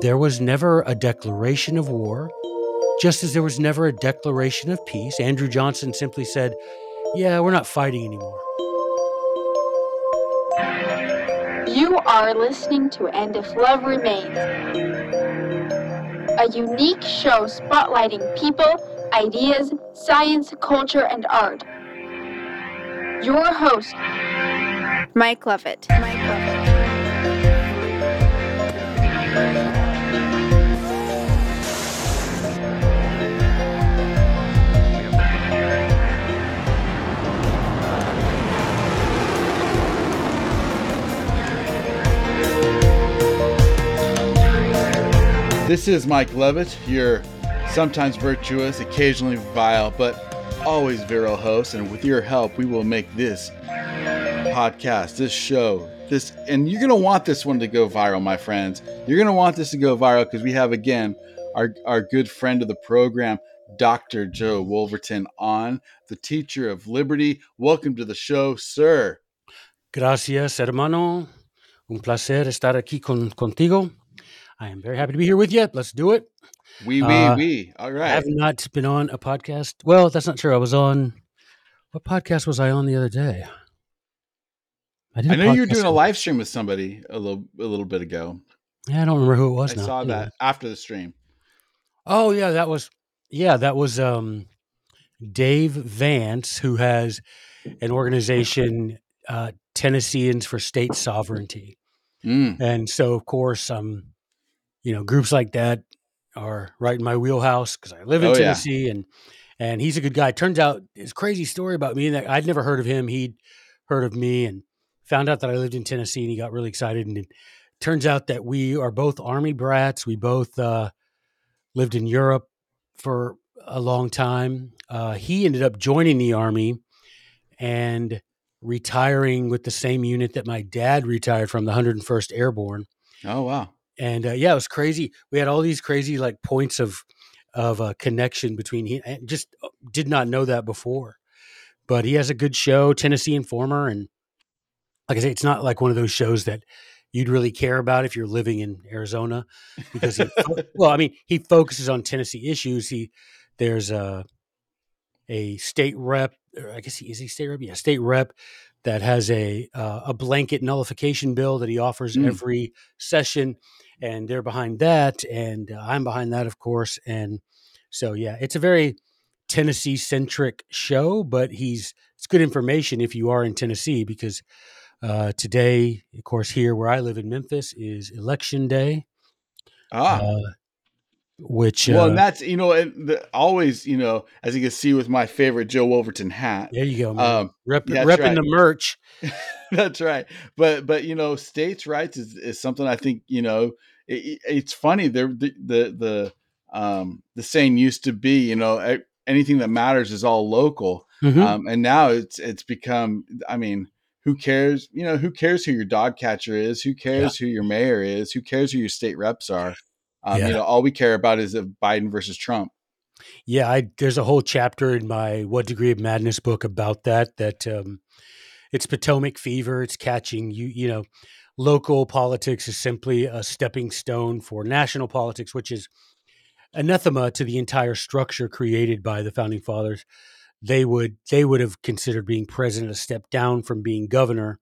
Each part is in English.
There was never a declaration of war, just as there was never a declaration of peace. Andrew Johnson simply said, Yeah, we're not fighting anymore. You are listening to And If Love Remains, a unique show spotlighting people, ideas, science, culture, and art. Your host, Mike Lovett. Mike Lovett. This is Mike Levitt, your sometimes virtuous, occasionally vile, but always virile host. And with your help, we will make this podcast, this show, this, and you're going to want this one to go viral, my friends. You're going to want this to go viral because we have, again, our, our good friend of the program, Dr. Joe Wolverton, on, the teacher of liberty. Welcome to the show, sir. Gracias, hermano. Un placer estar aquí con, contigo. I am very happy to be here with you. Let's do it. We, we, Uh, we. All right. I have not been on a podcast. Well, that's not true. I was on. What podcast was I on the other day? I a know you were doing a live stream with somebody a little a little bit ago. Yeah, I don't remember who it was. I now. saw Anyway. that after the stream. Oh yeah, that was yeah, that was um Dave Vance, who has an organization, uh, Tennesseans for State Sovereignty. Mm. And so of course, um, you know, groups like that are right in my wheelhouse because I live in Oh, yeah. Tennessee and and he's a good guy. Turns out his crazy story about me that I'd never heard of him. He'd heard of me and found out that I lived in Tennessee and he got really excited. And it turns out that we are both army brats. We both uh, lived in Europe for a long time. Uh, he ended up joining the army and retiring with the same unit that my dad retired from, the 101st Airborne Oh wow. and uh, yeah, it was crazy. We had all these crazy like points of of uh, connection between he and just uh, did not know that before. But he has a good show, Tennessee Informer, and like I say, it's not like one of those shows that you'd really care about if you're living in Arizona because he, well, I mean, he focuses on Tennessee issues. He there's a a state rep, or I guess he is he state rep, yeah, state rep that has a uh, a blanket nullification bill that he offers Mm. every session, and they're behind that, and uh, I'm behind that, of course, and so yeah, it's a very Tennessee centric show, but he's it's good information if you are in Tennessee because uh, today, of course, here where I live in Memphis is election day, Ah. uh, which well, uh, and that's you know, and the, always you know, as you can see with my favorite Joe Wolverton hat. there you go, man. Um, Rep, repping right. the merch. that's right. But but you know, states' rights is, is something I think you know. It, it's funny. There the, the the um the saying used to be, you know, anything that matters is all local. Mhm. um, and now it's it's become i mean who cares you know who cares who your dog catcher is who cares who your mayor is who cares who your state reps are um, Yeah. you know all we care about is if biden versus trump Yeah, I, there's a whole chapter in my What Degree of Madness book about that. That um, it's Potomac fever. It's catching you. You know, local politics is simply a stepping stone for national politics, which is anathema to the entire structure created by the founding fathers. They would they would have considered being president a step down from being governor,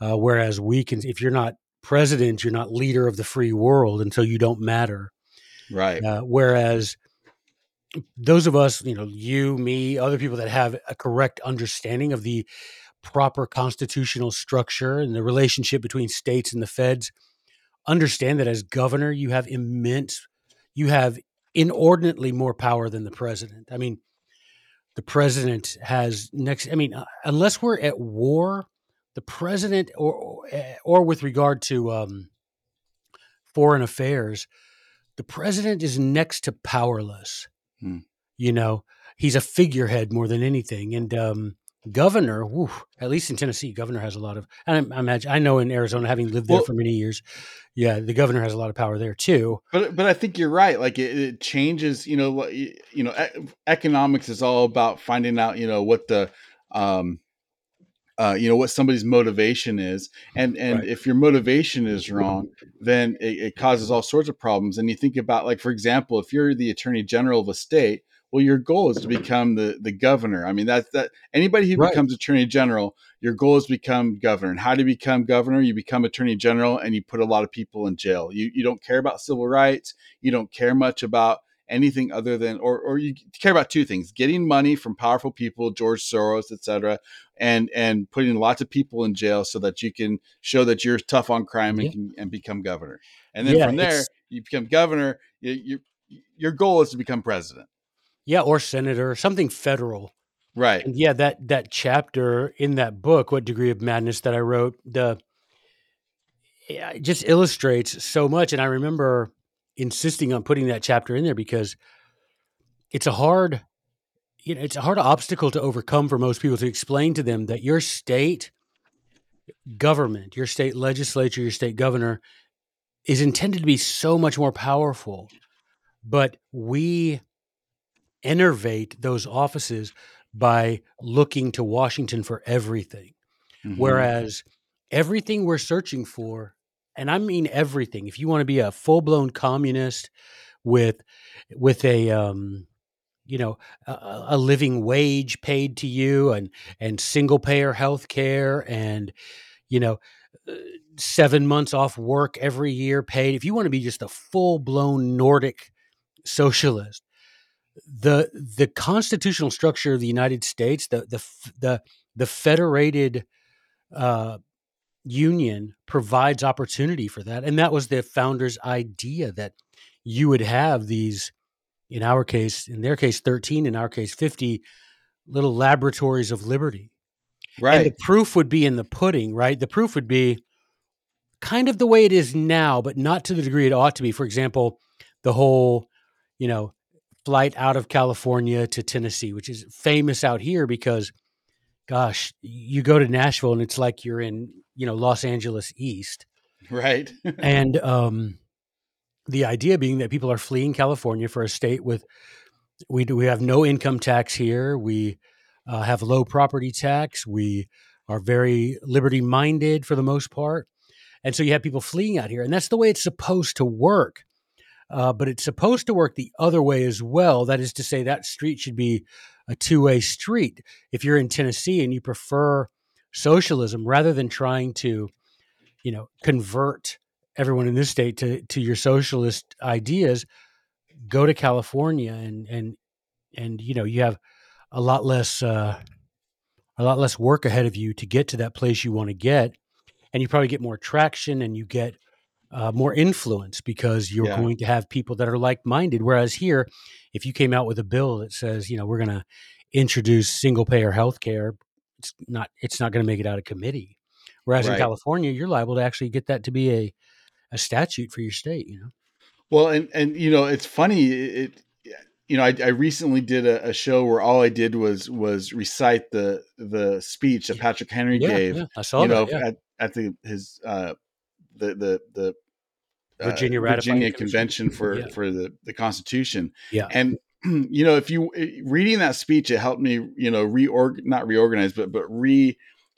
uh, whereas we can. If you're not president, you're not leader of the free world, and so you don't matter. right Uh, whereas those of us, you know, you, me, other people that have a correct understanding of the proper constitutional structure and the relationship between states and the feds, understand that as governor, you have immense, you have inordinately more power than the president. I mean, the president has next, I mean, uh, unless we're at war, the president or, or, eh, or with regard to um, foreign affairs, the president is next to powerless. Hmm. You know, he's a figurehead more than anything. And um, governor, whew, at least in Tennessee, governor has a lot of. And I, I imagine I know in Arizona, having lived there Well- for many years, yeah, the governor has a lot of power there too. but but i think you're right like it, it changes you know you know e- economics is all about finding out you know what the um uh, you know what somebody's motivation is and and Right. if your motivation is wrong then it, it causes all sorts of problems and you think about like for example if you're the attorney general of a state well your goal is to become the the governor. I mean that's that anybody who Right. becomes attorney general your goal is to become governor. And how do you become governor? You become attorney general and you put a lot of people in jail. You you don't care about civil rights. You don't care much about anything other than or or you care about two things getting money from powerful people george soros etc and and putting lots of people in jail so that you can show that you're tough on crime and, Yeah. can, and become governor. And then Yeah, from there you become governor you, you your goal is to become president Yeah, or senator, something federal. right And yeah, that that chapter in that book, "What Degree of Madness," that I wrote, the it just illustrates so much. And I remember insisting on putting that chapter in there because it's a hard, you know, it's a hard obstacle to overcome for most people to explain to them that your state government, your state legislature, your state governor is intended to be so much more powerful, but we enervate those offices by looking to Washington for everything. Mhm. Whereas everything we're searching for, and I mean everything, if you want to be a full blown communist with with a um, you know a, a a living wage paid to you and and single payer health care and you know uh, seven months off work every year paid if you want to be just a full blown nordic socialist the the constitutional structure of the United States, the the the the federated uh, union provides opportunity for that, and that was the founders' idea that you would have these, in our case, in their case, thirteen, in our case, fifty little laboratories of liberty, and right the proof would be in the pudding, right? The proof would be kind of the way it is now, but not to the degree it ought to be. For example, the whole, you know, flight out of California to Tennessee, which is famous out here because, gosh, you go to Nashville and it's like you're in, you know, Los Angeles East. right And um, the idea being that people are fleeing California for a state with, we do, we have no income tax here. We uh, have low property tax. We are very liberty minded for the most part. And so you have people fleeing out here. And that's the way it's supposed to work. Uh, but it's supposed to work the other way as well. That is to say, that street should be a two way street. If you're in Tennessee and you prefer socialism rather than trying to, you know, convert everyone in this state to, to your socialist ideas, go to California and, and, and, you know, you have a lot less, uh, a lot less work ahead of you to get to that place you want to get. And you probably get more traction and you get uh, more influence because you're Yeah. going to have people that are like minded. Whereas here, if you came out with a bill that says, you know, we're going to introduce single payer health care, it's not it's not going to make it out of committee. Whereas in California, you're liable to actually get that to be a a statute for your state. You know, Well, and and you know, it's funny. It, you know, I, I recently did a, a show where all I did was was recite the the speech that Patrick Henry yeah, gave. yeah, I saw you know. Yeah. at at the his uh, the the the Virginia ratifying Virginia convention for Yeah. for the the Constitution. Yeah. and you know, if you reading that speech, it helped me, you know, reorg not reorganize, but but re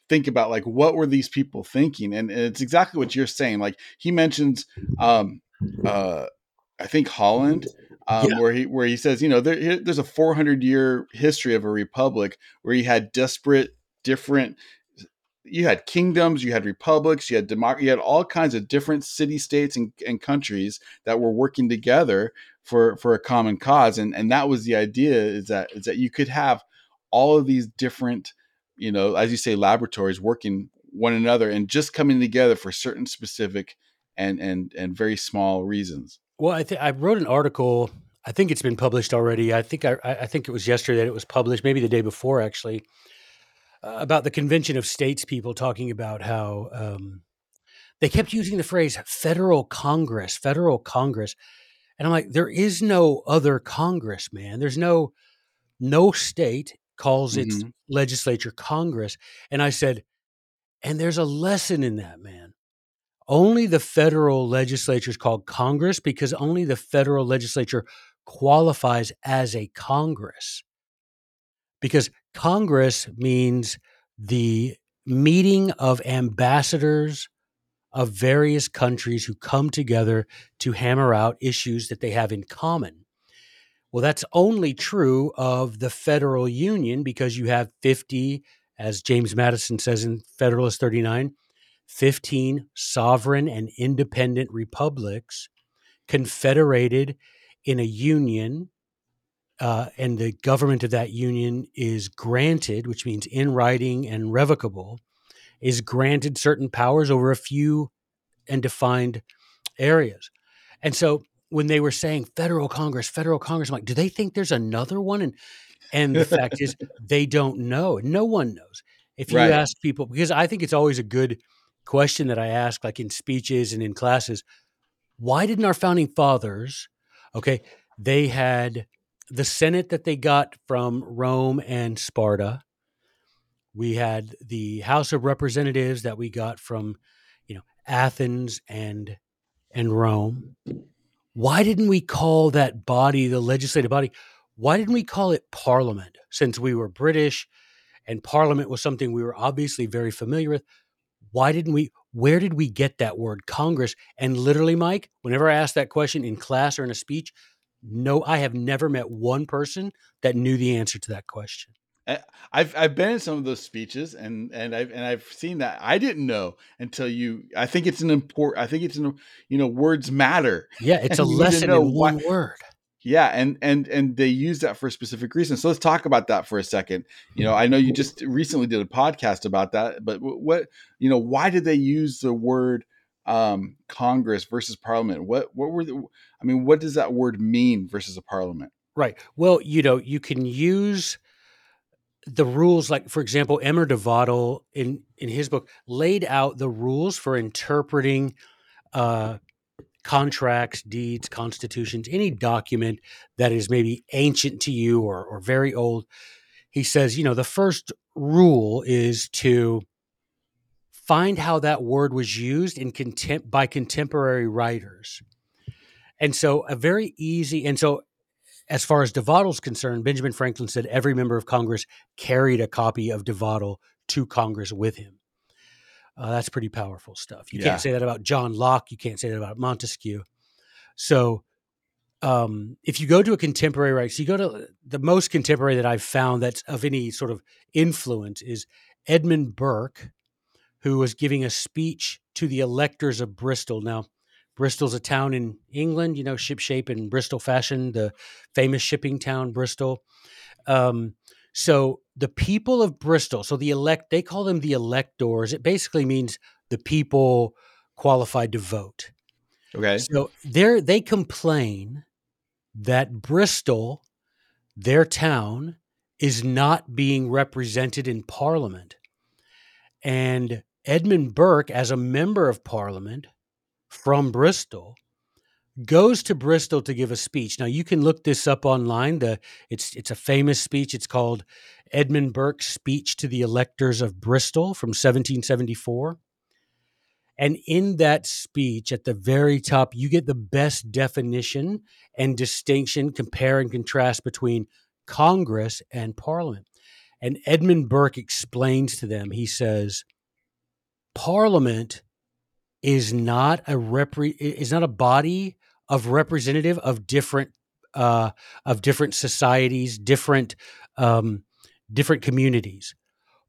think about like what were these people thinking, and, and it's exactly what you're saying. Like he mentions, um, uh, I think Holland. Um, Yeah. Where he where he says, you know, there, there's a 400 year history of a republic where you had disparate, different you had kingdoms, you had republics, you had democ- you had all kinds of different city states and, and countries that were working together for for a common cause, and and that was the idea is that is that you could have all of these different, you know, as you say, laboratories working one another and just coming together for certain specific and and and very small reasons. Well, I think I wrote an article. I think it's been published already. I think I, I think it was yesterday that it was published, maybe the day before actually, about the Convention of States people talking about how um, they kept using the phrase "federal Congress," "federal Congress," and I'm like, there is no other Congress, man. There's no no state calls its Mhm. legislature Congress, and I said, and there's a lesson in that, man only the federal legislature is called Congress because only the federal legislature qualifies as a Congress. Because Congress means the meeting of ambassadors of various countries who come together to hammer out issues that they have in common. Well, that's only true of the federal union because you have 50, as James Madison says in Federalist 39, 15 sovereign and independent republics confederated in a union. Uh, and the government of that union is granted, which means in writing and revocable, is granted certain powers over a few and defined areas. And so when they were saying federal Congress, federal Congress, I'm like, do they think there's another one? And and the fact is they don't know. No one knows. If you Right. ask people, because I think it's always a good question that I ask, like in speeches and in classes, why didn't our founding fathers, okay, they had the Senate that they got from Rome and Sparta. We had the House of Representatives that we got from, you know, Athens and and Rome. Why didn't we call that body the legislative body? Why didn't we call it Parliament? Since we were British and Parliament was something we were obviously very familiar with. Why didn't we? Where did we get that word Congress? And literally, Mike, whenever I ask that question in class or in a speech, no, I have never met one person that knew the answer to that question. Eh, I've I've been in some of those speeches and and I've and I've seen that. I didn't know until you I think it's an important I think it's an you know words matter. Yeah, it's a And you need to lesson in why- one word. yeah and and and they use that for a specific reason. So let's talk about that for a second. You know I know you mm-hmm. just recently did a podcast about that but what you know why did they use the word um Congress versus Parliament what what were the I mean what does that word mean versus a Parliament Right. Well, you know, you can use the rules like for example Emer de Vattel in in his book laid out the rules for interpreting uh contracts deeds constitutions any document that is maybe ancient to you or or very old he says you know the first rule is to find how that word was used in contempt by contemporary writers and so a very easy and so as far as DeVattel's concerned, Benjamin Franklin said every member of Congress carried a copy of DeVattel to Congress with him. Uh, that's pretty powerful stuff. You Yeah. can't say that about John Locke. You can't say that about Montesquieu. So, um, if you go to a contemporary, right? So you go to the most contemporary that I've found that's of any sort of influence is Edmund Burke, who was giving a speech to the electors of Bristol. Now, Bristol's a town in England, you know, ship shape in Bristol fashion, the famous shipping town, Bristol. Um, so the people of Bristol, so the elect, they call them the electors. It basically means the people qualified to vote. okay So they they complain that Bristol, their town, is not being represented in Parliament. And Edmund Burke, as a member of Parliament from Bristol, goes to Bristol to give a speech. Now you can look this up online. The it's it's a famous speech. It's called Edmund Burke's Speech to the Electors of Bristol from 1774. And in that speech, at the very top, you get the best definition and distinction, compare and contrast between Congress and Parliament. And Edmund Burke explains to them, he says, Parliament is not a repre- is not a body of representative of different uh, of different societies, different um, different communities.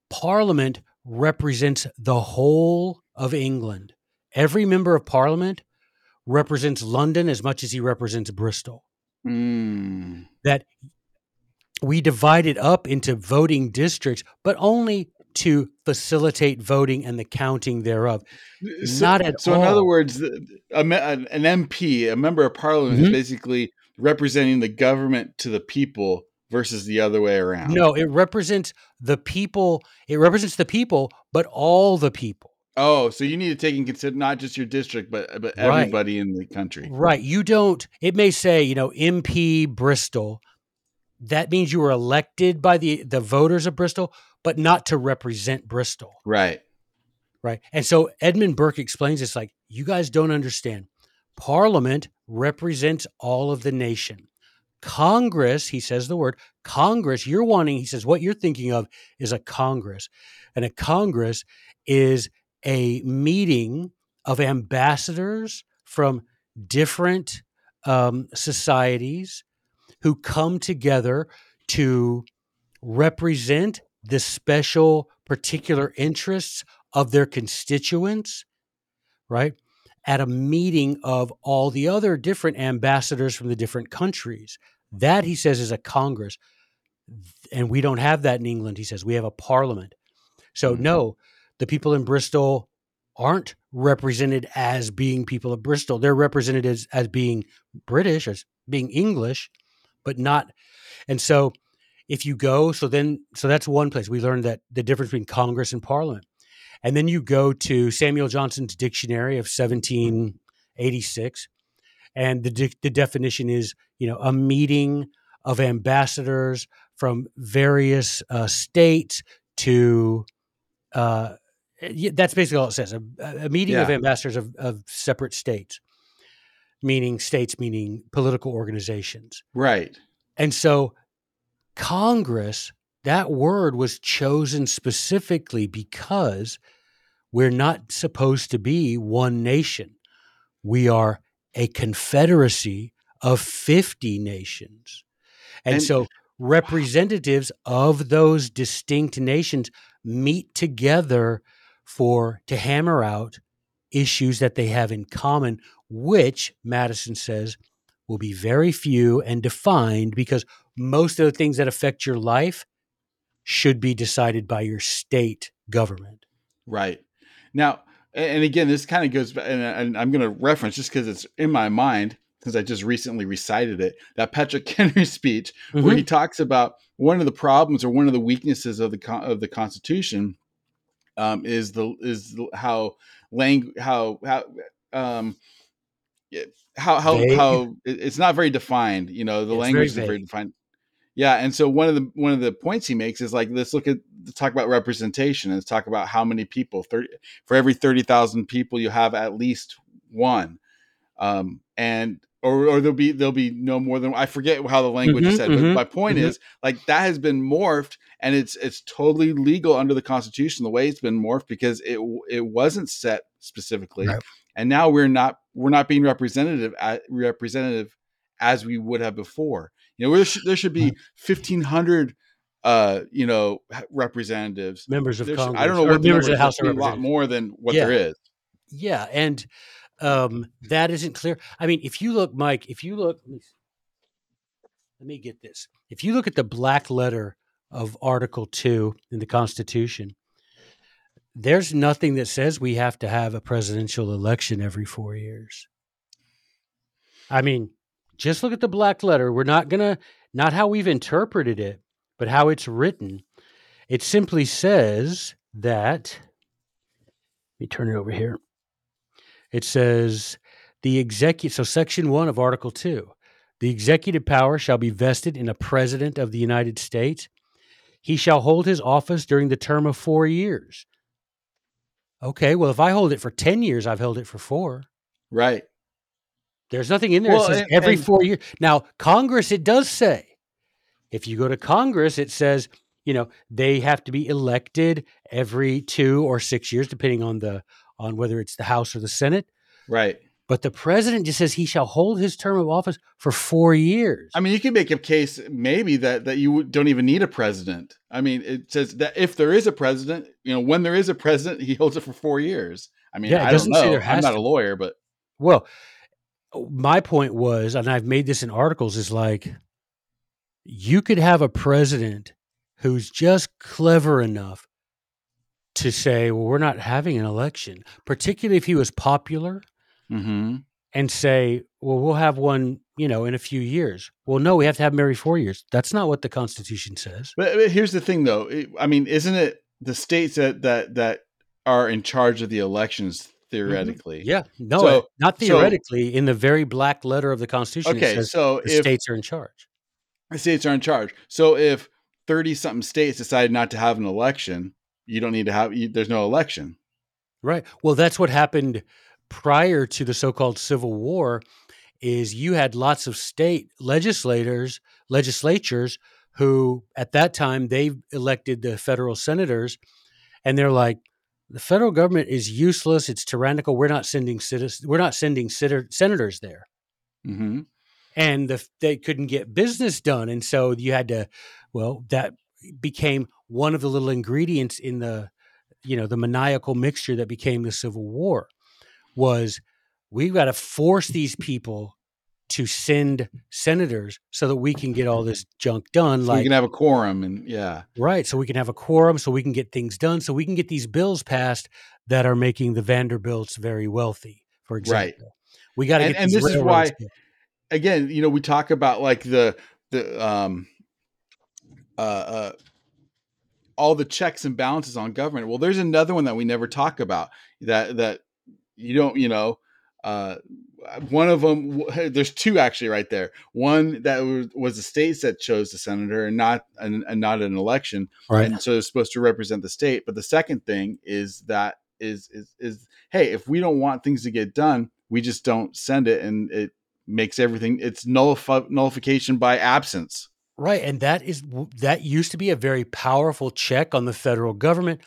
Parliament represents the whole of England. Every member of Parliament represents London as much as he represents Bristol. Mm. That we divide it up into voting districts, but only to facilitate voting and the counting thereof. So, Not at so in other words, the- a, me- an MP, a member of parliament, is Mhm. basically representing the government to the people versus the other way around. No, it represents the people. It represents the people, but all the people. Oh, so you need to take in consider not just your district, but but Right. everybody in the country. Right. You don't, it may say, you know, MP Bristol. That means you were elected by the, the voters of Bristol, but not to represent Bristol. Right. Right. And so Edmund Burke explains it's like, you guys don't understand. Parliament represents all of the nation. Congress, he says the word Congress, you're wanting, he says, what you're thinking of is a Congress. And a Congress is a meeting of ambassadors from different um, societies who come together to represent the special particular interests of their constituents, right? At a meeting of all the other different ambassadors from the different countries. That, he says, is a Congress. And we don't have that in England, he says. We have a parliament. So, Mhm. no, the people in Bristol aren't represented as being people of Bristol. They're represented as, as being British, as being English, but not. And so, if you go, so then, so that's one place we learned that the difference between Congress and Parliament. And then you go to Samuel Johnson's dictionary of 1786, and the, de- the definition is, you know, a meeting of ambassadors from various uh, states to, uh, that's basically all it says. A, a meeting of ambassadors of, of separate states, meaning states, meaning political organizations. Right. And so Congress, that word was chosen specifically because we're not supposed to be one nation. We are a confederacy of 50 nations. And, And- so representatives of those distinct nations meet together for to hammer out issues that they have in common, which Madison says will be very few and defined because most of the things that affect your life should be decided by your state government. Right. Now, and again, this kind of goes back, and, I'm going to reference just because it's in my mind, because I just recently recited it, that Patrick Henry speech where Mhm. he talks about one of the problems or one of the weaknesses of the of the Constitution um, is the is how lang how how um how how how it's not very defined. You know, the It's language very is very defined. Yeah, and so one of the one of the points he makes is like let's look at let's talk about representation and let's talk about how many people thirty for every thirty thousand people you have at least one, um, and or or there'll be there'll be no more than I forget how the language is Mhm, said, mhm, but my point mhm. is like that has been morphed and it's it's totally legal under the Constitution the way it's been morphed because it it wasn't set specifically, Right. and now we're not we're not being representative at, representative as we would have before. You know, there should, there should be fifteen hundred, uh, you know, representatives. Members of There should- Congress. I don't know what the members of the House should be a lot more than what Yeah. there is. Yeah, and um, that isn't clear. I mean, if you look, Mike, if you look, let me, let me get this. If you look at the black letter of Article Two in the Constitution, there's nothing that says we have to have a presidential election every four years. I mean, just look at the black letter. We're not gonna not how we've interpreted it, but how it's written. It simply says that. Let me turn it over here. It says the executive. So, Section One of Article Two, the executive power shall be vested in a president of the United States. He shall hold his office during the term of four years. Okay, well, if I hold it for ten years, I've held it for four. Right. There's nothing in there Well, that says and- every and- four years. Now, Congress, it does say. If you go to Congress, it says, you know, they have to be elected every two or six years, depending on the on whether it's the House or the Senate. Right. But the president just says he shall hold his term of office for four years. I mean, you could make a case maybe that that you don't even need a president. I mean, it says that if there is a president, you know, when there is a president, he holds it for four years. I mean, Yeah, I don't know. I'm not to a lawyer, but Well, my point was, and I've made this in articles, is like you could have a president who's just clever enough to say, well, we're not having an election, particularly if he was popular, hmm and say, well, we'll have one, you know, in a few years. Well, no, we have to have them every four years. That's not what the Constitution says. But, but here's the thing, though. It- I mean, isn't it the states that that that are in charge of the elections theoretically? Mm-hmm. Yeah, no, So- not so- theoretically. in the very black letter of the Constitution, Okay, says so the if states are in charge. the states are in charge, so if thirty something states decide not to have an election, you don't need to have. You, there's no election. Right. Well, that's what happened prior to the so-called Civil War. is you had lots of state legislators, legislatures who at that time they elected the federal senators and they're like the federal government is useless it's tyrannical we're not sending citizens we're not sending senators there mm-hmm. and the, they couldn't get business done and so you had to well that became one of the little ingredients in the you know the maniacal mixture that became the civil war was we've got to force these people to send senators so that we can get all this junk done. So like we can have a quorum and yeah. Right. So we can have a quorum so we can get things done. So we can get these bills passed that are making the Vanderbilts very wealthy, for example. Right. We got to get and, and this is why again, you know, we talk about like the the um uh uh all the checks and balances on government. Well, there's another one that we never talk about that that you don't, you know, uh, one of them there's two actually right there. One that was, was the states that chose the senator and not and, and not an election right. and so it's supposed to represent the state. But the second thing is that is is is hey if we don't want things to get done we just don't send it and it makes everything it's nullif- nullification by absence. Right and that is that used to be a very powerful check on the federal government.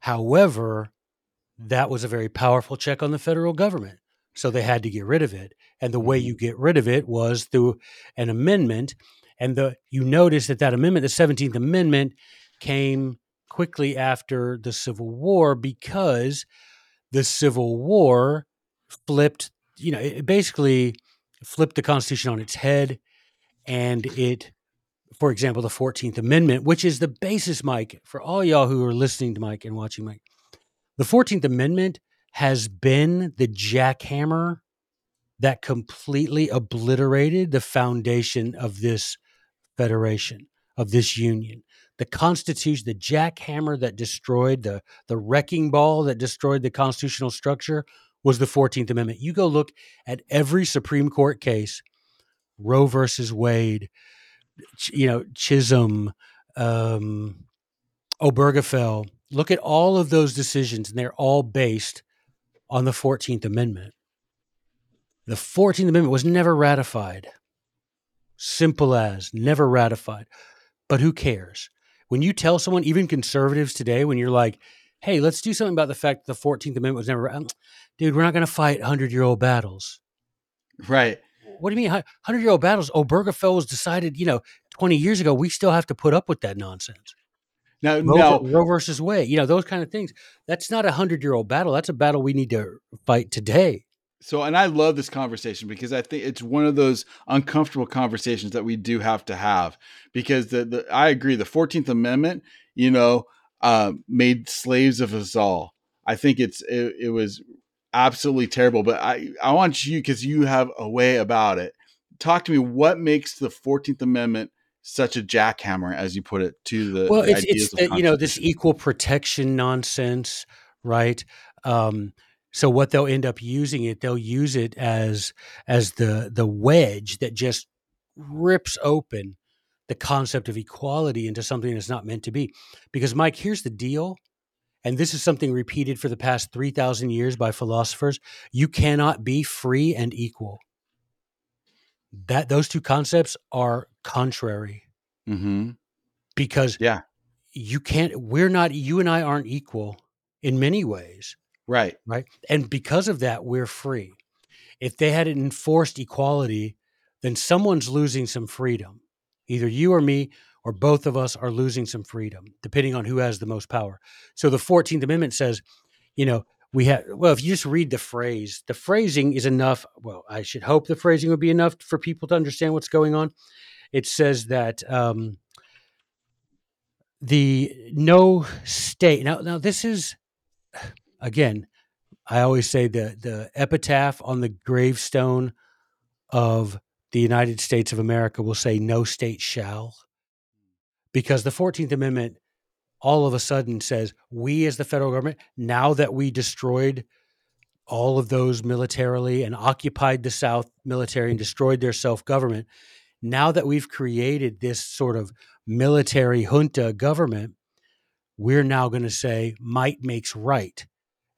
However that was a very powerful check on the federal government so they had to get rid of it. And the way mm-hmm. you get rid of it was through an amendment. And the you notice that that amendment, the 17th Amendment, came quickly after the Civil War because the Civil War flipped, you know, it basically flipped the Constitution on its head. And it, for example, the 14th Amendment, which is the basis, Mike, for all y'all who are listening to Mike and watching Mike, the 14th Amendment has been the jackhammer that completely obliterated the foundation of this federation, of this union. The Constitution, the jackhammer that destroyed the, the wrecking ball that destroyed the constitutional structure was the 14th Amendment. You go look at every Supreme Court case, Roe versus Wade, you know, Chisholm, um, Obergefell. Look at all of those decisions, and they're all based on the 14th Amendment. The 14th Amendment was never ratified. Simple as, never ratified. But who cares? When you tell someone, even conservatives today, when you're like, hey, let's do something about the fact that the 14th Amendment was never, dude, we're not going to fight 100 year old battles. Right. What do you mean, 100 year old battles? Obergefell was decided, you know, 20 years ago. We still have to put up with that nonsense. Now, Roe, now, Roe versus Wade, you know, those kind of things. That's not a hundred year old battle. That's a battle we need to fight today. So, and I love this conversation because I think it's one of those uncomfortable conversations that we do have to have. Because the, the I agree, the Fourteenth Amendment, you know, uh, made slaves of us all. I think it's it, it was absolutely terrible. But I I want you because you have a way about it. Talk to me. What makes the Fourteenth Amendment such a jackhammer, as you put it, to the well, the it's, it's the, you know this equal protection nonsense, right? Um, so what they'll end up using it, they'll use it as as the the wedge that just rips open the concept of equality into something that's not meant to be. Because Mike, here's the deal, and this is something repeated for the past three thousand years by philosophers: you cannot be free and equal that those two concepts are contrary mm-hmm. because yeah. you can't we're not you and i aren't equal in many ways right. right? And because of that we're free. If they had enforced equality then someone's losing some freedom. Either you or me or both of us are losing some freedom depending on who has the most power. So the 14th amendment says you know we have well if you just read the phrase the phrasing is enough well i should hope the phrasing would be enough for people to understand what's going on it says that um, the no state now now this is again i always say the the epitaph on the gravestone of the united states of america will say no state shall because the 14th amendment all of a sudden says we as the federal government now that we destroyed all of those militarily and occupied the south military and destroyed their self-government now that we've created this sort of military junta government we're now going to say might makes right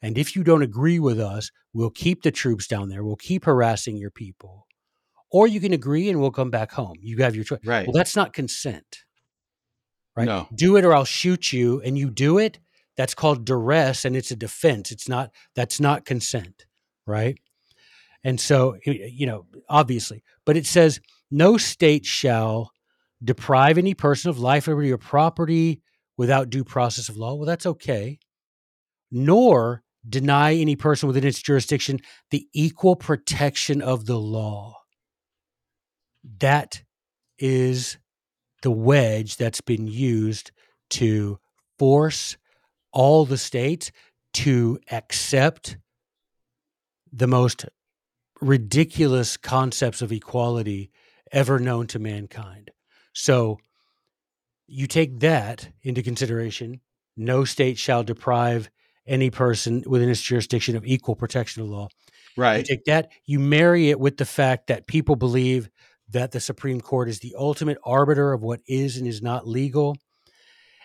and if you don't agree with us we'll keep the troops down there we'll keep harassing your people or you can agree and we'll come back home. You have your choice. Right. Well, that's not consent. Right? No. Do it or I'll shoot you and you do it, that's called duress and it's a defense. It's not that's not consent, right? And so you know, obviously, but it says no state shall deprive any person of life, liberty, or property without due process of law. Well, that's okay. Nor deny any person within its jurisdiction the equal protection of the law. That is the wedge that's been used to force all the states to accept the most ridiculous concepts of equality ever known to mankind. So you take that into consideration. No state shall deprive any person within its jurisdiction of equal protection of law. Right. You take that, you marry it with the fact that people believe that the Supreme Court is the ultimate arbiter of what is and is not legal.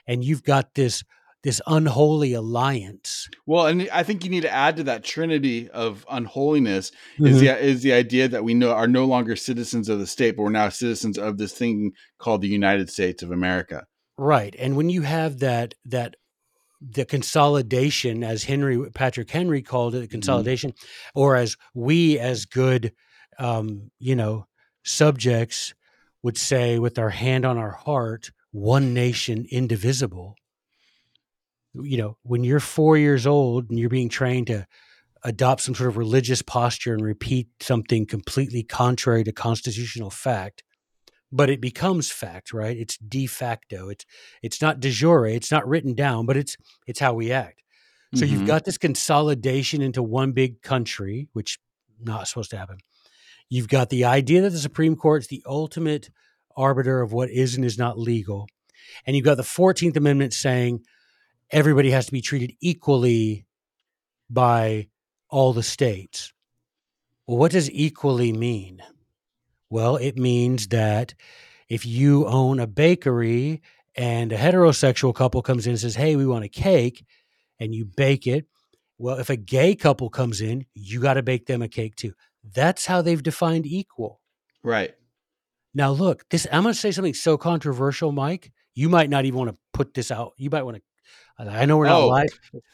And you've got this this unholy alliance. Well, and I think you need to add to that trinity of unholiness is the is the idea that we know are no longer citizens of the state, but we're now citizens of this thing called the United States of America. Right. And when you have that that the consolidation, as Henry Patrick Henry called it, the consolidation, or as we as good um, you know, subjects would say with our hand on our heart, one nation indivisible. You know, when you're four years old and you're being trained to adopt some sort of religious posture and repeat something completely contrary to constitutional fact, but it becomes fact, right? It's de facto. It's it's not de jure. It's not written down, but it's it's how we act. So you've Mhm. got this consolidation into one big country, which not supposed to happen. You've got the idea that the Supreme Court is the ultimate arbiter of what is and is not legal, and you've got the Fourteenth Amendment saying everybody has to be treated equally by all the states. Well, what does equally mean? Well, it means that if you own a bakery and a heterosexual couple comes in and says, Hey, we want a cake, and you bake it. Well, if a gay couple comes in, you got to bake them a cake too. That's how they've defined equal. Right. Now, look, this I'm going to say something so controversial, Mike. You might not even want to put this out. You might want to. I know we're not Oh, live.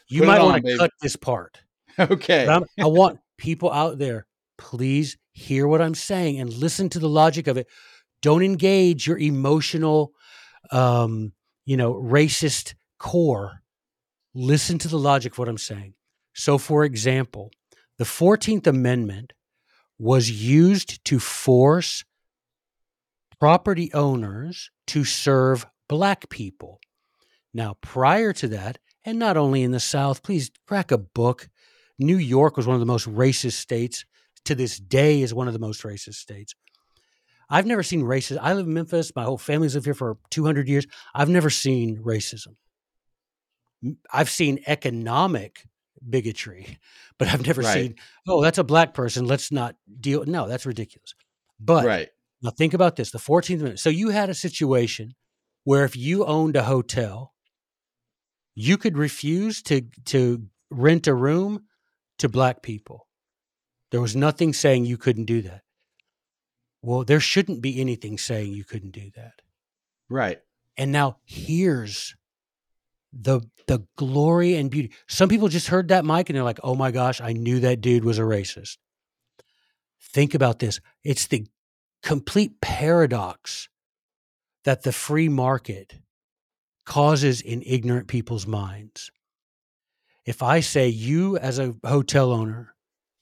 You might want to cut this part. Okay. I want people out there, please hear what I'm saying and listen to the logic of it. Don't engage your emotional, um, you know, racist core. Listen to the logic of what I'm saying. So, for example, the 14th Amendment was used to force property owners to serve black people. Now, prior to that, and not only in the South, please crack a book. New York was one of the most racist states. To this day, is one of the most racist states. I've never seen racism. I live in Memphis. My whole family's lived here for 200 years. I've never seen racism. I've seen economic bigotry, but I've never Right. seen, oh, that's a black person. Let's not deal. No, that's ridiculous. But right. now think about this: the Fourteenth Amendment. So you had a situation where if you owned a hotel, you could refuse to to rent a room to black people. There was nothing saying you couldn't do that. Well, there shouldn't be anything saying you couldn't do that. Right. And now here's the the glory and beauty. Some people just heard that mic and they're like, "Oh my gosh, I knew that dude was a racist." Think about this. It's the complete paradox that the free market causes in ignorant people's minds. If I say you as a hotel owner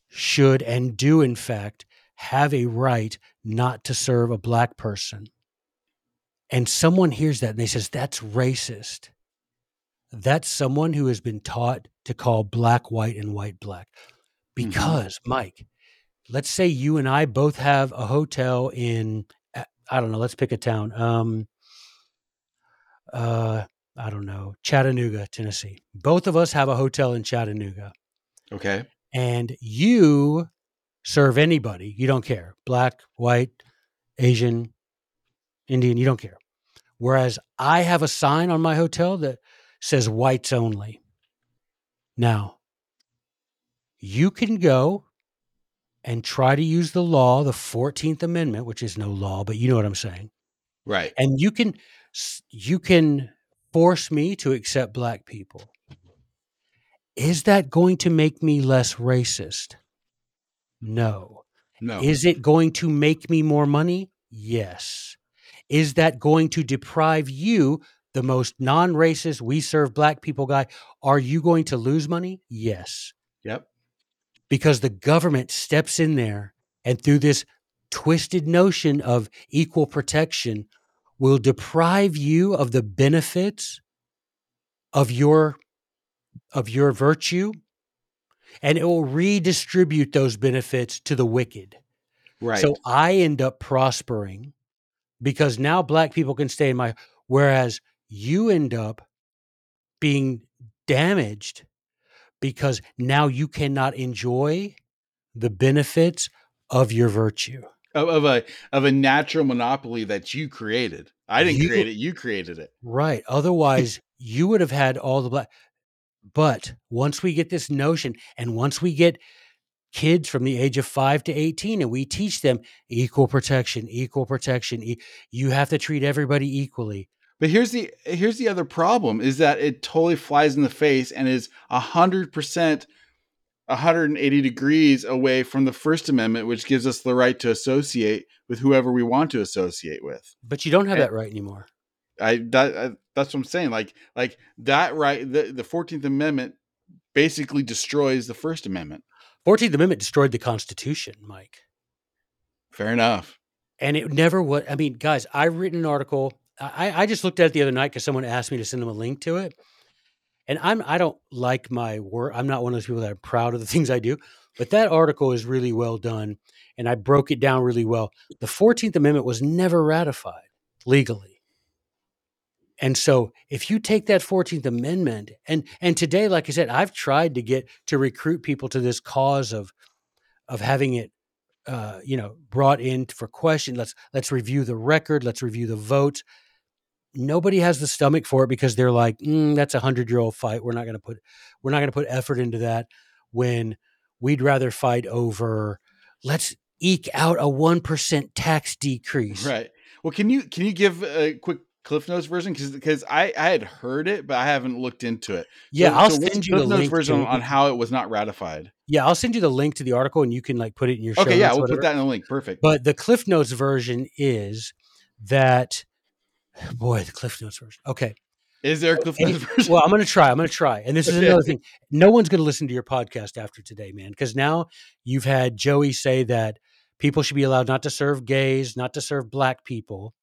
should and do in fact have a right not to serve a black person and someone hears that and they says that's racist that's someone who has been taught to call black white and white black because mike let's say you and i both have a hotel in uh, i don't know let's pick a town um uh i don't know chattanooga tennessee both of us have a hotel in chattanooga Okay. and you serve anybody you don't care black white asian indian you don't care whereas i have a sign on my hotel that says whites only now you can go and try to use the law, the 14th Amendment, which is no law, but you know what I'm saying. Right. And you can you can force me to accept black people. Is that going to make me less racist? No. No. Is it going to make me more money? Yes. Is that going to deprive you, the most non racist, we serve black people guy? Are you going to lose money? Yes. yep. Because the government steps in there and through this twisted notion of equal protection will deprive you of the benefits of your of your virtue and it will redistribute those benefits to the wicked. Right. So I end up prospering because now black people can stay in my whereas you end up being damaged because now you cannot enjoy the benefits of your virtue. Of, of a of a natural monopoly that you created. I didn't You- create it. You created it. Right. Otherwise, you would have had all the black. But once we get this notion, and once we get kids from the age of five to 18, and we teach them equal protection, equal protection, e- you have to treat everybody equally. But here's the here's the other problem is that it totally flies in the face and is a hundred percent 180 degrees away from the First Amendment, which gives us the right to associate with whoever we want to associate with. But you don't have Eh. that right anymore. I that I, that's what I'm saying. Like like that right the, the 14th Amendment basically destroys the First Amendment. 14th Amendment destroyed the Constitution, Mike. Fair enough. And it never would. I mean, guys, I've written an article. I, I just looked at it the other night because someone asked me to send them a link to it. And I'm I don't like my work. I'm not one of those people that are proud of the things I do. But that article is really well done, and I broke it down really well. The Fourteenth Amendment was never ratified legally, and so if you take that Fourteenth Amendment and and today, like I said, I've tried to get to recruit people to this cause of of having it uh, you know brought in for question let's let's review the record let's review the votes nobody has the stomach for it because they're like mm, that's a hundred year old fight we're not going to put we're not going to put effort into that when we'd rather fight over let's eke out a 1% tax decrease Right. Well, can you can you give a quick Cliff Notes version because because I I had heard it but I haven't looked into it. yeah So- i'll so send you Cliff the Notes link version on, how it was not ratified. yeah i'll send you the link to the article and you can like put it in your show Okay, yeah, we'll whatever. put that in the link. Perfect. But the Cliff Notes version is that, boy, the Cliff Notes version. Okay. Is there a Cliff Notes version? Well, I'm going to try. I'm going to try. And this is another thing. No one's going to listen to your podcast after today, man, because now you've had Joey say that people should be allowed not to serve gays, not to serve black people.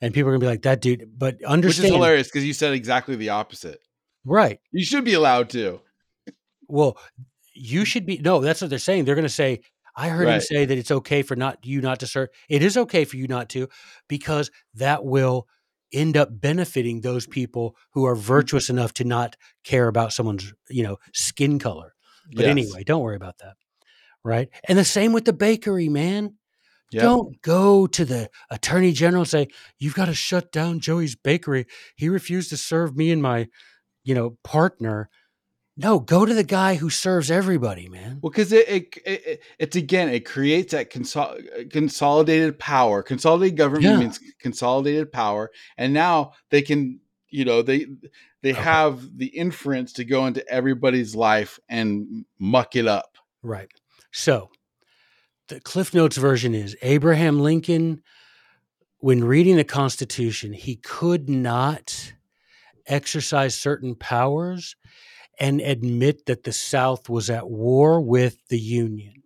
And people are going to be like, that dude. But understand. Which is hilarious because you said exactly the opposite. Right. You should be allowed to. Well, you should be. No, that's what they're saying. They're going to say, I heard him say that it's okay for not you not to serve. It is okay for you not to, because that will end up benefiting those people who Mm. are virtuous enough to not care about someone's you know skin color. But Yes. anyway, don't worry about that. Right. And the same with the bakery, man. Yep. Don't go to the attorney general and say, You've got to shut down Joey's bakery. He refused to serve me and my, you know, partner. No, go to the guy who serves everybody, man. Well, because it, it, it it's again it creates that consol- uh, consolidated power. Consolidated government Yeah. means consolidated power, and now they can you know they they Okay. have the inference to go into everybody's life and muck it up. Right. So the Cliff Notes version is Abraham Lincoln, when reading the Constitution, he could not exercise certain powers and admit that the South was at war with the Union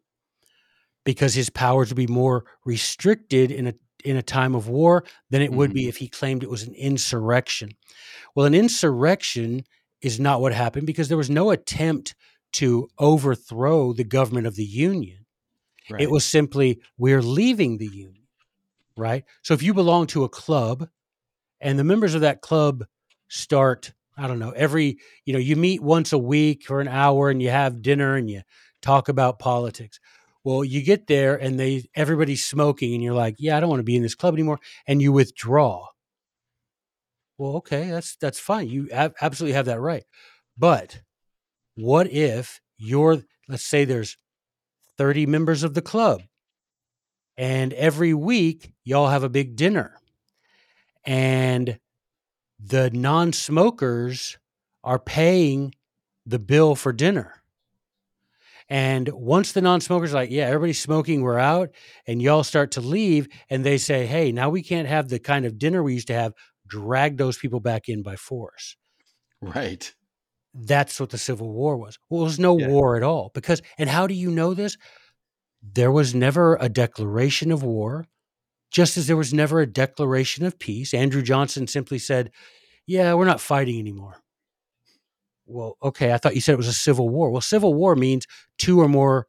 because his powers would be more restricted in a in a time of war than it would be mm-hmm. if he claimed it was an insurrection. Well, an insurrection is not what happened because there was no attempt to overthrow the government of the Union. It was simply, we're leaving the Union, right? So if you belong to a club and the members of that club start, I don't know, every, you know, you meet once a week for an hour and you have dinner and you talk about politics. Well, you get there and they everybody's smoking and you're like, yeah, I don't want to be in this club anymore and you withdraw. Well, okay, that's that's fine. You ab- absolutely have that right. But what if you're let's say there's 30 members of the club. And every week, y'all have a big dinner. And the non smokers are paying the bill for dinner. And once the non-smokers are like, yeah, everybody's smoking, we're out, and y'all start to leave, and they say, hey, now we can't have the kind of dinner we used to have. Drag those people back in by force. Right. That's what the Civil War was. Well, it was no Yeah. war at all. Because, and how do you know this? There was never a declaration of war, just as there was never a declaration of peace. Andrew Johnson simply said, yeah, we're not fighting anymore. Well, okay, I thought you said it was a civil war. Well, civil war means two or more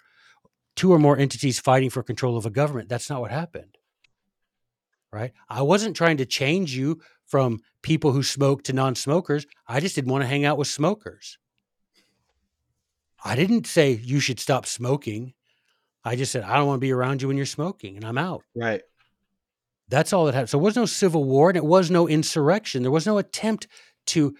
two or more entities fighting for control of a government. That's not what happened. Right? I wasn't trying to change you from people who smoke to non-smokers. I just didn't want to hang out with smokers. I didn't say you should stop smoking. I just said I don't want to be around you when you're smoking and I'm out. Right. That's all that happened. So there was no civil war and it was no insurrection. There was no attempt to,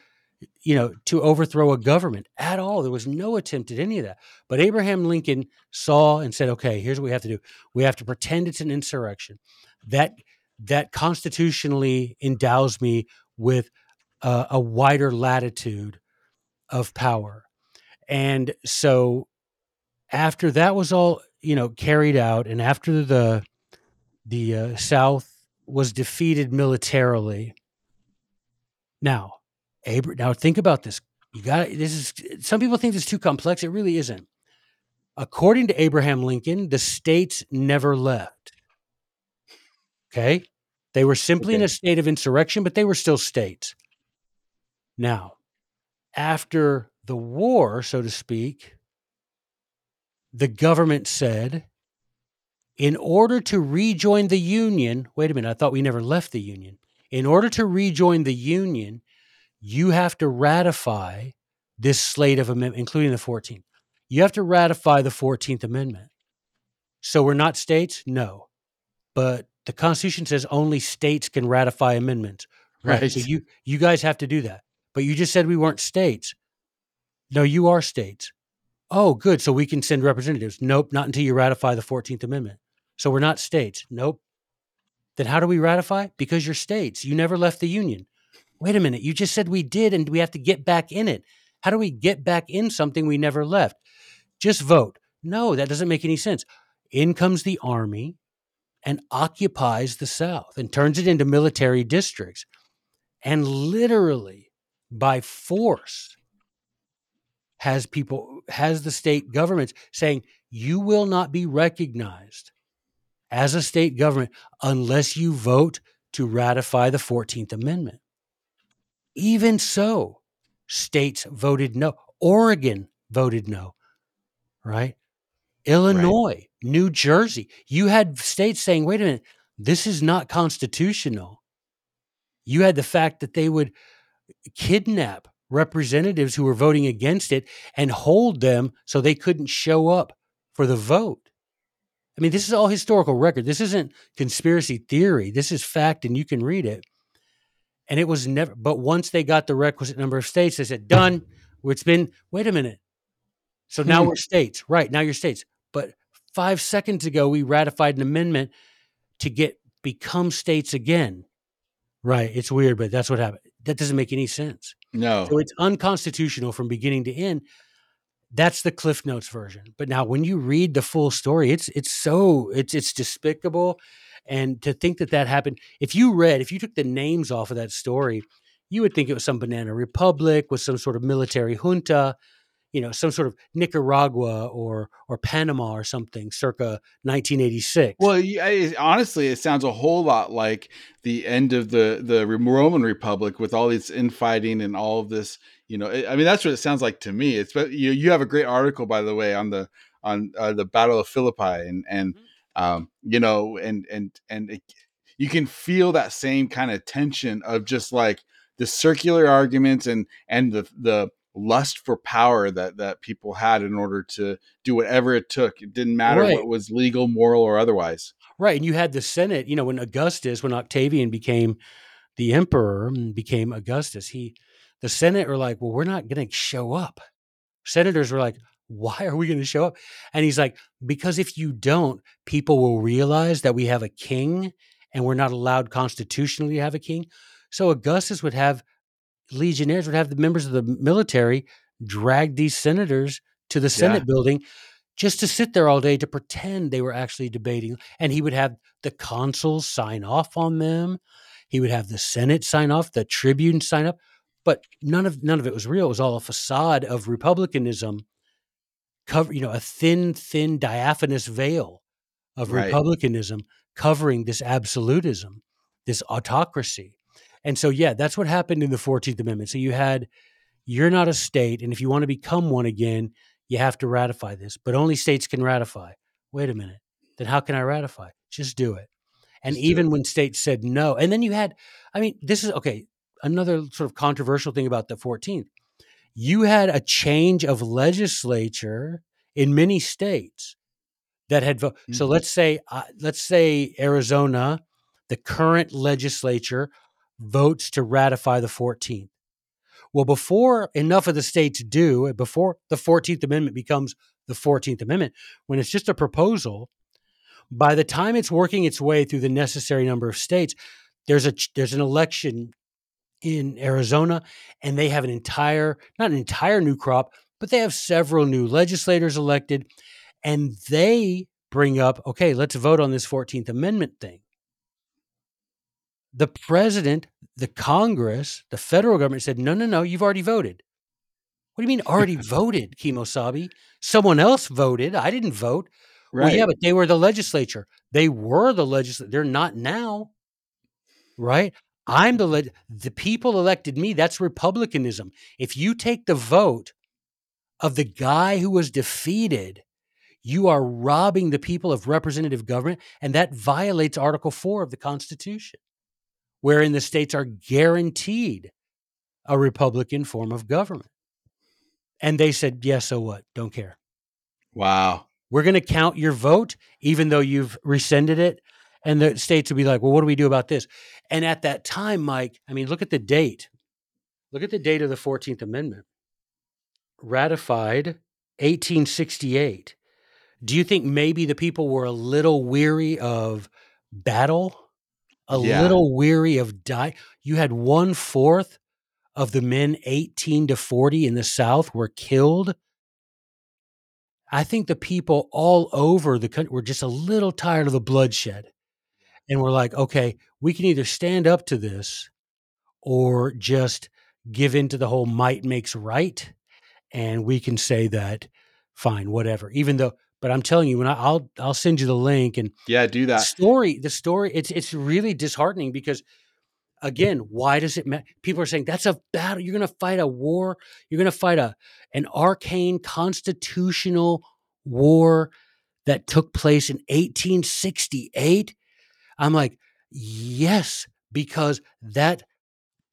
you know, to overthrow a government at all. There was no attempt at any of that. But Abraham Lincoln saw and said, okay, here's what we have to do. We have to pretend it's an insurrection. That that constitutionally endows me with uh, a wider latitude of power. And so after that was all, you know, carried out and after the the uh, South was defeated militarily. Now, Abra- now think about this. You got this is some people think this is too complex. It really isn't. According to Abraham Lincoln, the states never left. Okay? They were simply in a state of insurrection, but they were still states. Now, after the war, so to speak, the government said, in order to rejoin the Union, wait a minute, I thought we never left the Union. In order to rejoin the Union, you have to ratify this slate of amendments, including the 14th. You have to ratify the 14th Amendment. So we're not states? No. But the Constitution says only states can ratify amendments. Right. So you you guys have to do that. But you just said we weren't states. No, you are states. Oh, good. So we can send representatives. Nope, not until you ratify the 14th Amendment. So we're not states. Nope. Then how do we ratify? Because you're states. You never left the Union. Wait a minute. You just said we did and we have to get back in it. How do we get back in something we never left? Just vote. No, that doesn't make any sense. In comes the army and occupies the South and turns it into military districts and literally by force has people has the state governments saying you will not be recognized as a state government unless you vote to ratify the 14th amendment. Even so states voted no. Oregon voted no right? Illinois new jersey. You had states saying wait a minute this is not constitutional. You had the fact that they would kidnap representatives who were voting against it and hold them so they couldn't show up for the vote. I mean, this is all historical record. This isn't conspiracy theory. This is fact, and you can read it. And it was never, but once they got the requisite number of states, they said, done. It's been, wait a minute. So now Hmm. we're states. Right. Now you're states. But five seconds ago, we ratified an amendment to get become states again. Right. It's weird, but that's what happened. That doesn't make any sense. No. So it's unconstitutional from beginning to end. That's the Cliff Notes version. But now when you read the full story, it's it's so it's it's despicable and to think that that happened if you read if you took the names off of that story, you would think it was some banana republic with some sort of military junta, you know, some sort of Nicaragua or or Panama or something circa 1986. Well, it, honestly, it sounds a whole lot like the end of the the Roman Republic with all this infighting and all of this. You know, I mean, that's what it sounds like to me. It's but you you have a great article, by the way, on the on uh, the Battle of Philippi, and and um, you know, and and and it, you can feel that same kind of tension of just like the circular arguments and and the the lust for power that that people had in order to do whatever it took. It didn't matter Right. what was legal, moral, or otherwise. Right. And you had the Senate, you know, when Augustus, when Octavian became the emperor and became Augustus, he, the Senate were like, well, we're not going to show up. Senators were like, why are we going to show up? And he's like, because if you don't, people will realize that we have a king and we're not allowed constitutionally to have a king. So Augustus would have legionnaires, would have the members of the military drag these senators to the Senate Yeah. building just to sit there all day to pretend they were actually debating. And he would have the consuls sign off on them. He would have the Senate sign off, the tribune sign up. But none of none of it was real. It was all a facade of republicanism, cover you know, a thin, thin, diaphanous veil of Right. republicanism covering this absolutism, this autocracy. And so, yeah, that's what happened in the 14th Amendment. So you had, you're not a state, and if you want to become one again, you have to ratify this, but only states can ratify. Wait a minute. Then how can I ratify? Just do it. And Just even when states said no, and then you had, I mean, this is okay. Another sort of controversial thing about the 14th, you had a change of legislature in many states that had voted. So Mhm. let's say, uh, let's say Arizona, the current legislature votes to ratify the 14th. Well, before enough of the states do, before the 14th Amendment becomes the 14th Amendment, when it's just a proposal, by the time it's working its way through the necessary number of states, there's a there's an election in Arizona, and they have an entire not an entire new crop, but they have several new legislators elected, and they bring up, okay, let's vote on this 14th Amendment thing. The president, the Congress, the federal government said, no, no, no, you've already voted. What do you mean already voted, Kimosabi? Someone else voted. I didn't vote. Right. Well, yeah, but they were the legislature. They were the legislature. They're not now, right? I'm the the people elected me. That's republicanism. If you take the vote of the guy who was defeated, you are robbing the people of representative government, and that violates Article Four of the Constitution, wherein the states are guaranteed a republican form of government. And they said, "Yes, yeah, so what? Don't care." wow. we're going to count your vote, even though you've rescinded it. And the states would be like, well, what do we do about this? And at that time, Mike, I mean, look at the date. Look at the date of the 14th Amendment. Ratified 1868. Do you think maybe the people were a little weary of battle? A Yeah. little weary of die? You had one fourth of the men 18 to 40 in the South were killed I think the people all over the country were just a little tired of the bloodshed. And we're like, okay, we can either stand up to this or just give in to the whole might makes right. And we can say that, fine, whatever. Even though, but I'm telling you, when I, I'll I'll send you the link and Yeah, do that. story, the story, it's it's really disheartening because again, why does it matter? People are saying that's a battle. You're going to fight a war. You're going to fight a an arcane constitutional war that took place in 1868. I'm like, yes, because that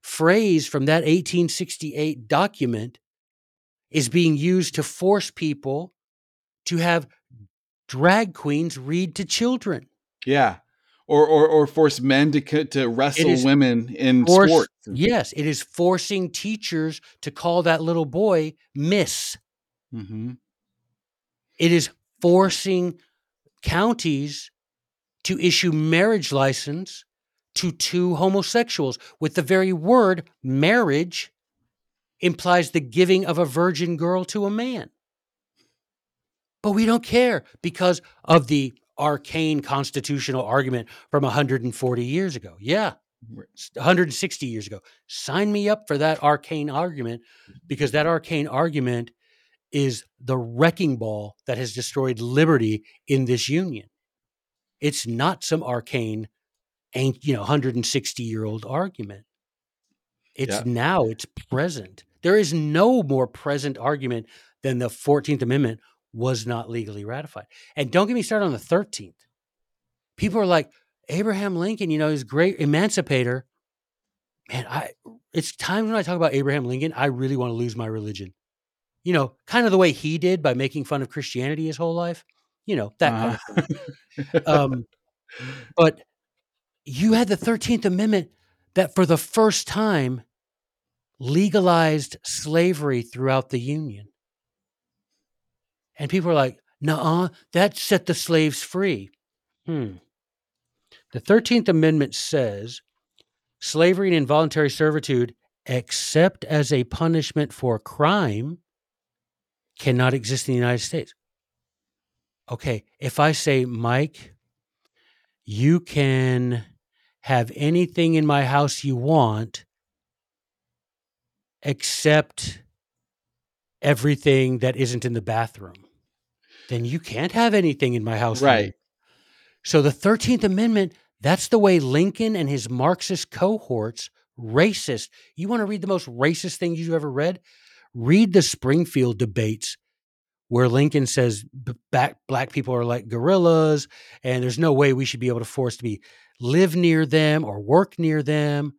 phrase from that 1868 document is being used to force people to have drag queens read to children. Yeah. Or, or, or force men to to wrestle women in Force- sports. Yes, it is forcing teachers to call that little boy Miss. Mm-hmm. It is forcing counties to issue marriage license to two homosexuals with the very word marriage implies the giving of a virgin girl to a man. But we don't care because of the arcane constitutional argument from 140 years ago. Yeah, 160 years ago. Sign me up for that arcane argument because that arcane argument is the wrecking ball that has destroyed liberty in this union. It's not some arcane, ain't you know, 160 year old argument. It's Yeah. now, it's present. There is no more present argument than the 14th Amendment was not legally ratified. And don't get me started on the 13th. People are like, Abraham Lincoln, you know, is great emancipator. Man, I it's times when I talk about Abraham Lincoln, I really want to lose my religion. You know, kind of the way he did by making fun of Christianity his whole life. You know, that kind of Uh-huh. um, but you had the 13th Amendment that for the first time legalized slavery throughout the Union. And people are like, nah, that set the slaves free. Hmm. The 13th Amendment says slavery and involuntary servitude, except as a punishment for crime, cannot exist in the United States. Okay, if I say, Mike, you can have anything in my house you want except everything that isn't in the bathroom, then you can't have anything in my house. Right. So the 13th Amendment, that's the way Lincoln and his Marxist cohorts, racist. You want to read the most racist things you've ever read? Read the Springfield debates where Lincoln says black, black people are like gorillas and there's no way we should be able to force to be live near them or work near them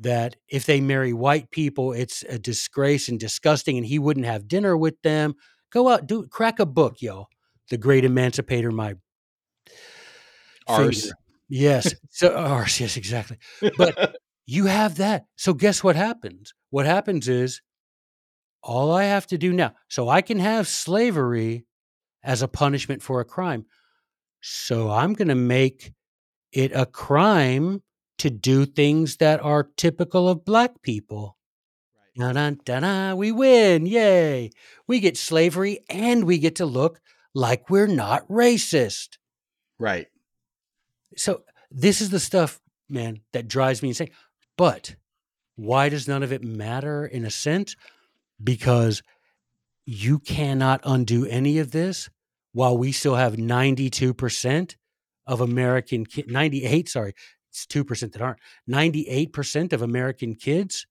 that if they marry white people, it's a disgrace and disgusting, and he wouldn't have dinner with them. Go out, do crack a book, yo. The Great Emancipator, my ours. Finger. Yes, so ours. Yes, exactly. But you have that. So guess what happens? What happens is all I have to do now. So I can have slavery as a punishment for a crime. So I'm going to make it a crime to do things that are typical of black people. Right. Dun, dun, dun, we win. Yay. We get slavery and we get to look like we're not racist. Right. So this is the stuff, man, that drives me insane. But why does none of it matter in a sense? Because you cannot undo any of this while we still have 92% of American kids, 98, sorry, it's 2% that aren't, 98% of American kids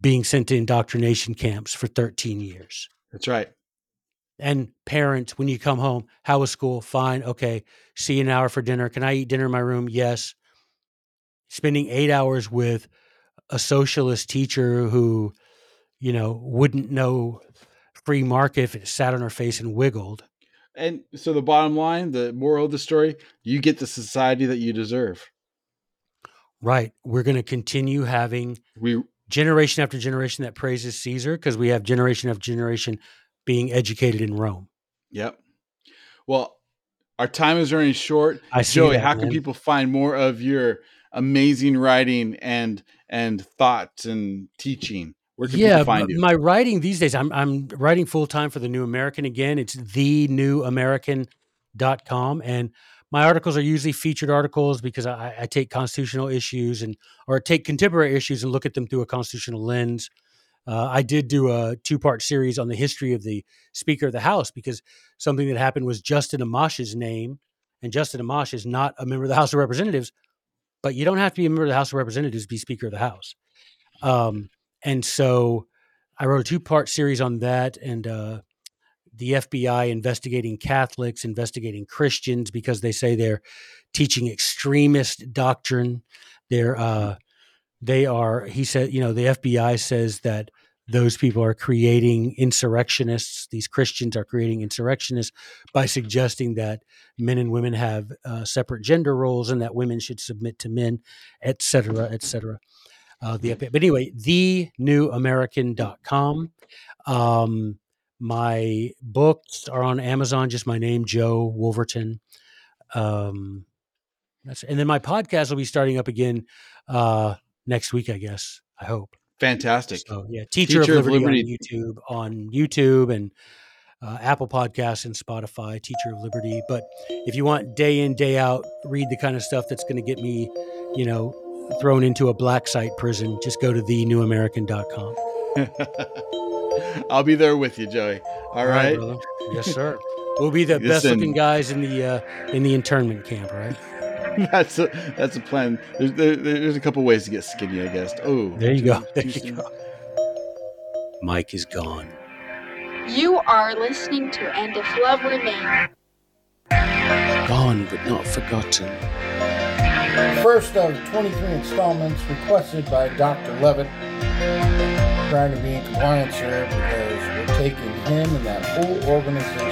being sent to indoctrination camps for 13 years. That's right. And parents, when you come home, how was school? Fine. Okay. See you an hour for dinner. Can I eat dinner in my room? Yes. Spending eight hours with a socialist teacher who, you know, wouldn't know free market if it sat on her face and wiggled. And so the bottom line, the moral of the story, you get the society that you deserve. Right. We're going to continue having we generation after generation that praises Caesar because we have generation after generation being educated in Rome. Yep. Well, our time is running short. I see Joey, that, how man. can people find more of your amazing writing and and thoughts and teaching? Where can yeah, people find you? my writing these days, I'm I'm writing full time for the New American again. It's the New American.com. And my articles are usually featured articles because I, I take constitutional issues and or take contemporary issues and look at them through a constitutional lens. Uh, I did do a two part series on the history of the Speaker of the House because something that happened was Justin Amash's name, and Justin Amash is not a member of the House of Representatives, but you don't have to be a member of the House of Representatives to be Speaker of the House. Um, and so I wrote a two part series on that, and uh, the FBI investigating Catholics, investigating Christians because they say they're teaching extremist doctrine. They're uh, they are. He said, you know, the FBI says that those people are creating insurrectionists. These Christians are creating insurrectionists by suggesting that men and women have uh, separate gender roles and that women should submit to men, et cetera, et cetera. Uh, the but anyway, the newamerican.com. Um, my books are on Amazon, just my name, Joe Wolverton. Um, that's, and then my podcast will be starting up again uh, next week, I guess. I hope. Fantastic. So yeah, Teacher, Teacher of, of Liberty Liberty. on YouTube, on YouTube and uh, Apple Podcasts and Spotify. Teacher of Liberty. But if you want day in day out, read the kind of stuff that's going to get me, you know, thrown into a black site prison, just go to thenewamerican.com. I'll be there with you, Joey. All right. brother. Yes, sir. We'll be the best looking guys in the uh, in the internment camp, right? that's a that's a plan. There's there, there's a couple ways to get skinny, I guess. Oh, There you too- go. There you soon. go. Mike is gone. You are listening to And If Love Remains. Gone but not forgotten. First of 23 installments requested by Dr. Levitt. Trying to be in compliance here because we're taking him and that whole organization